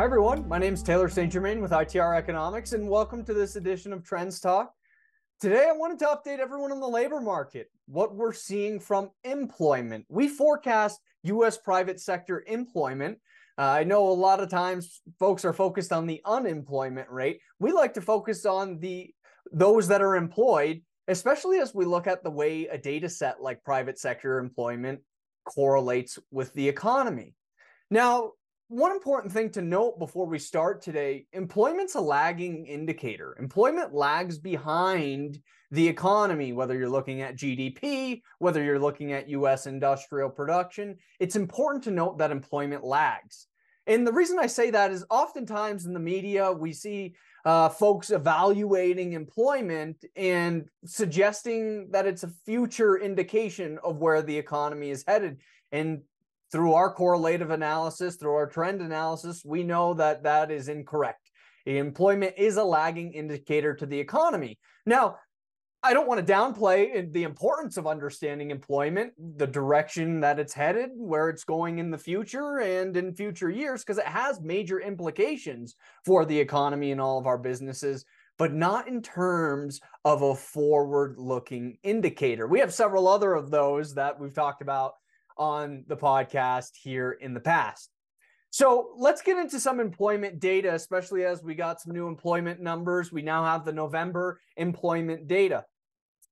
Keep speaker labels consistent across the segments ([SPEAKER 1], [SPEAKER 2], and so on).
[SPEAKER 1] Hi, everyone. My name is Taylor St. Germain with ITR Economics, and welcome to this edition of Trends Talk. Today, I wanted to update everyone on the labor market, what we're seeing from employment. We forecast U.S. private sector employment. Uh, I know a lot of times folks are focused on the unemployment rate. We like to focus on the those that are employed, especially as we look at the way a data set like private sector employment correlates with the economy. Now, one important thing to note before we start today employment's a lagging indicator. Employment lags behind the economy, whether you're looking at GDP, whether you're looking at US industrial production. It's important to note that employment lags. And the reason I say that is oftentimes in the media, we see uh, folks evaluating employment and suggesting that it's a future indication of where the economy is headed. And through our correlative analysis, through our trend analysis, we know that that is incorrect. Employment is a lagging indicator to the economy. Now, I don't want to downplay the importance of understanding employment, the direction that it's headed, where it's going in the future and in future years, because it has major implications for the economy and all of our businesses, but not in terms of a forward looking indicator. We have several other of those that we've talked about on the podcast here in the past. So let's get into some employment data, especially as we got some new employment numbers. We now have the November employment data.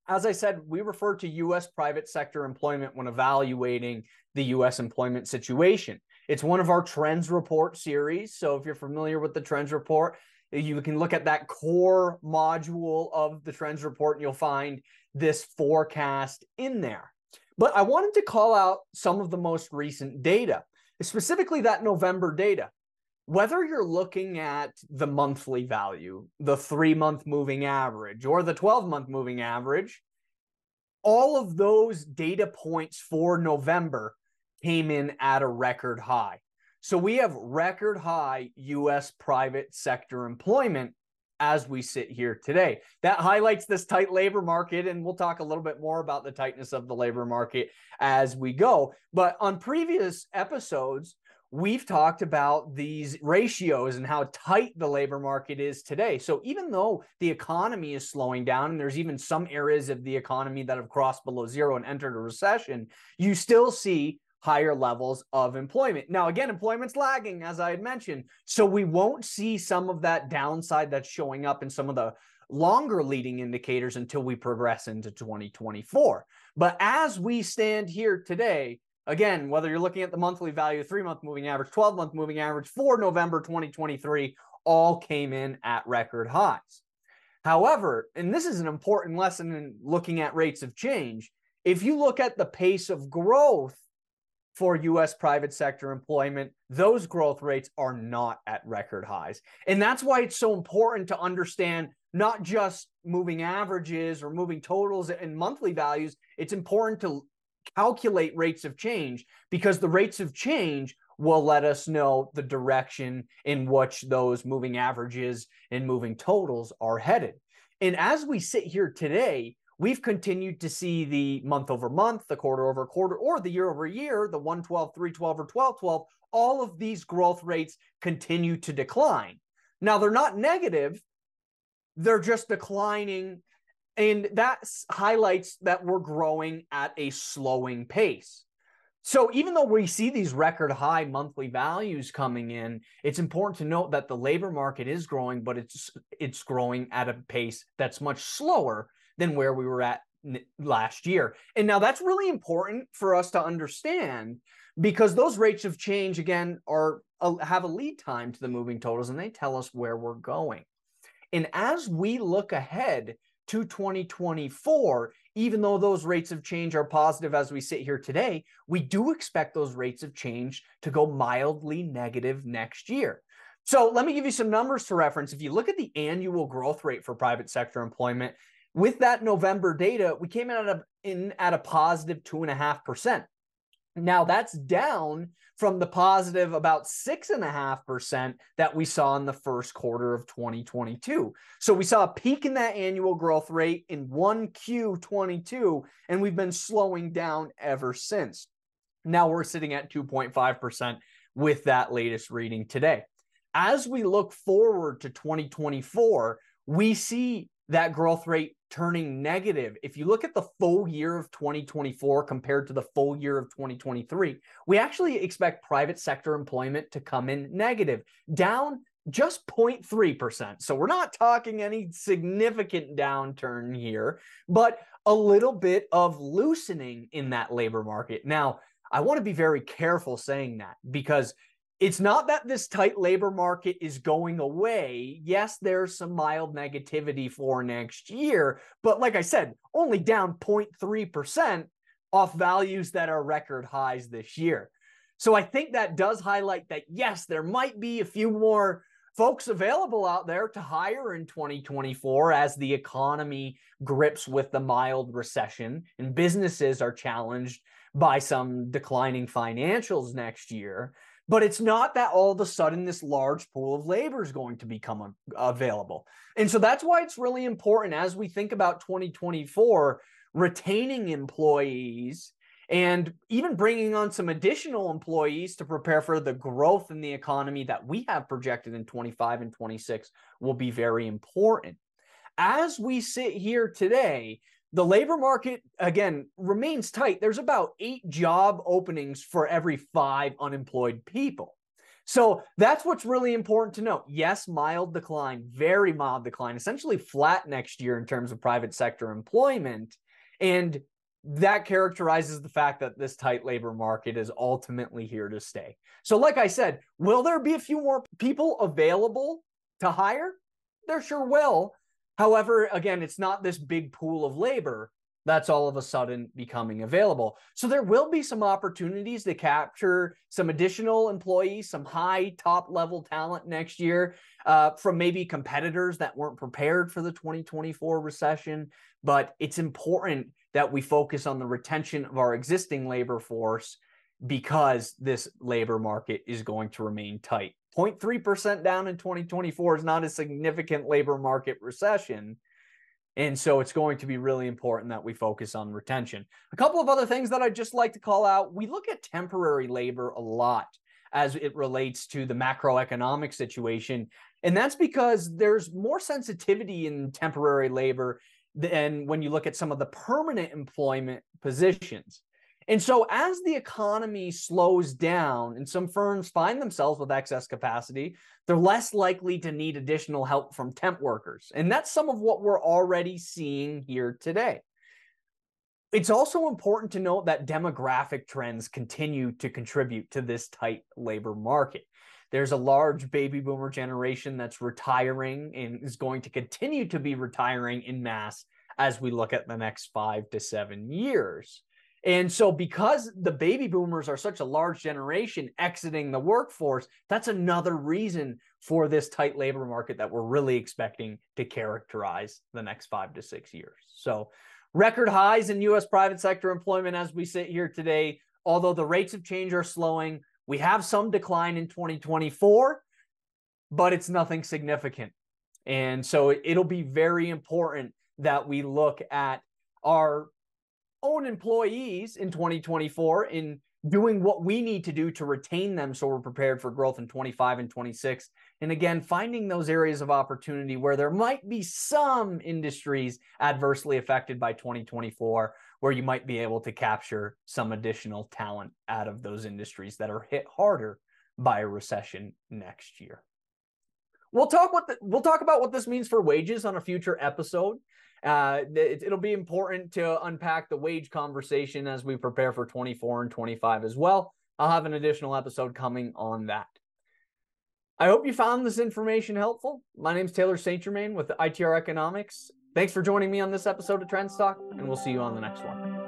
[SPEAKER 1] As I said, we refer to US private sector employment when evaluating the US employment situation. It's one of our trends report series. So if you're familiar with the trends report, you can look at that core module of the trends report and you'll find this forecast in there. But I wanted to call out some of the most recent data, specifically that November data. Whether you're looking at the monthly value, the three month moving average, or the 12 month moving average, all of those data points for November came in at a record high. So we have record high US private sector employment as we sit here today. That highlights this tight labor market, and we'll talk a little bit more about the tightness of the labor market as we go. But on previous episodes, we've talked about these ratios and how tight the labor market is today. So even though the economy is slowing down, and there's even some areas of the economy that have crossed below zero and entered a recession, you still see higher levels of employment. Now, again, employment's lagging, as I had mentioned. So we won't see some of that downside that's showing up in some of the longer leading indicators until we progress into 2024. But as we stand here today, again, whether you're looking at the monthly value, three month moving average, 12 month moving average for November 2023, all came in at record highs. However, and this is an important lesson in looking at rates of change, if you look at the pace of growth for US private sector employment, those growth rates are not at record highs. And that's why it's so important to understand not just moving averages or moving totals and monthly values. It's important to calculate rates of change because the rates of change will let us know the direction in which those moving averages and moving totals are headed. And as we sit here today, we've continued to see the month over month, the quarter over quarter, or the year over year, the 112, 312, or 1212, all of these growth rates continue to decline. Now, they're not negative, they're just declining. And that highlights that we're growing at a slowing pace. So even though we see these record high monthly values coming in, it's important to note that the labor market is growing, but it's it's growing at a pace that's much slower than where we were at last year. And now that's really important for us to understand because those rates of change again are uh, have a lead time to the moving totals and they tell us where we're going. And as we look ahead to 2024, even though those rates of change are positive as we sit here today, we do expect those rates of change to go mildly negative next year. So let me give you some numbers to reference. If you look at the annual growth rate for private sector employment, with that November data, we came a, in at a positive two and a half percent. Now that's down from the positive about six and a half percent that we saw in the first quarter of 2022. So we saw a peak in that annual growth rate in 1Q22, and we've been slowing down ever since. Now we're sitting at 2.5% with that latest reading today. As we look forward to 2024, we see that growth rate turning negative. If you look at the full year of 2024 compared to the full year of 2023, we actually expect private sector employment to come in negative, down just 0.3%. So we're not talking any significant downturn here, but a little bit of loosening in that labor market. Now, I want to be very careful saying that because it's not that this tight labor market is going away. Yes, there's some mild negativity for next year, but like I said, only down 0.3% off values that are record highs this year. So I think that does highlight that yes, there might be a few more folks available out there to hire in 2024 as the economy grips with the mild recession and businesses are challenged by some declining financials next year. But it's not that all of a sudden this large pool of labor is going to become available. And so that's why it's really important as we think about 2024, retaining employees and even bringing on some additional employees to prepare for the growth in the economy that we have projected in 25 and 26 will be very important. As we sit here today, the labor market again remains tight. There's about eight job openings for every five unemployed people. So that's what's really important to note. Yes mild decline very mild decline essentially flat next year in terms of private sector employment. And that characterizes the fact that this tight labor market is ultimately here to stay. So like i said will there be a few more people available to hire? There sure will However, again, it's not this big pool of labor that's all of a sudden becoming available. So there will be some opportunities to capture some additional employees, some high top level talent next year uh, from maybe competitors that weren't prepared for the 2024 recession. But it's important that we focus on the retention of our existing labor force because this labor market is going to remain tight. 0.3% down in 2024 is not a significant labor market recession. And so it's going to be really important that we focus on retention. A couple of other things that I'd just like to call out we look at temporary labor a lot as it relates to the macroeconomic situation. And that's because there's more sensitivity in temporary labor than when you look at some of the permanent employment positions. And so, as the economy slows down and some firms find themselves with excess capacity, they're less likely to need additional help from temp workers. And that's some of what we're already seeing here today. It's also important to note that demographic trends continue to contribute to this tight labor market. There's a large baby boomer generation that's retiring and is going to continue to be retiring in mass as we look at the next five to seven years. And so, because the baby boomers are such a large generation exiting the workforce, that's another reason for this tight labor market that we're really expecting to characterize the next five to six years. So, record highs in US private sector employment as we sit here today. Although the rates of change are slowing, we have some decline in 2024, but it's nothing significant. And so, it'll be very important that we look at our own employees in 2024 in doing what we need to do to retain them so we're prepared for growth in 25 and 26 and again finding those areas of opportunity where there might be some industries adversely affected by 2024 where you might be able to capture some additional talent out of those industries that are hit harder by a recession next year. We'll talk what the, we'll talk about what this means for wages on a future episode uh, it, it'll be important to unpack the wage conversation as we prepare for 24 and 25 as well. I'll have an additional episode coming on that. I hope you found this information helpful. My name is Taylor St. Germain with ITR Economics. Thanks for joining me on this episode of Trends Talk, and we'll see you on the next one.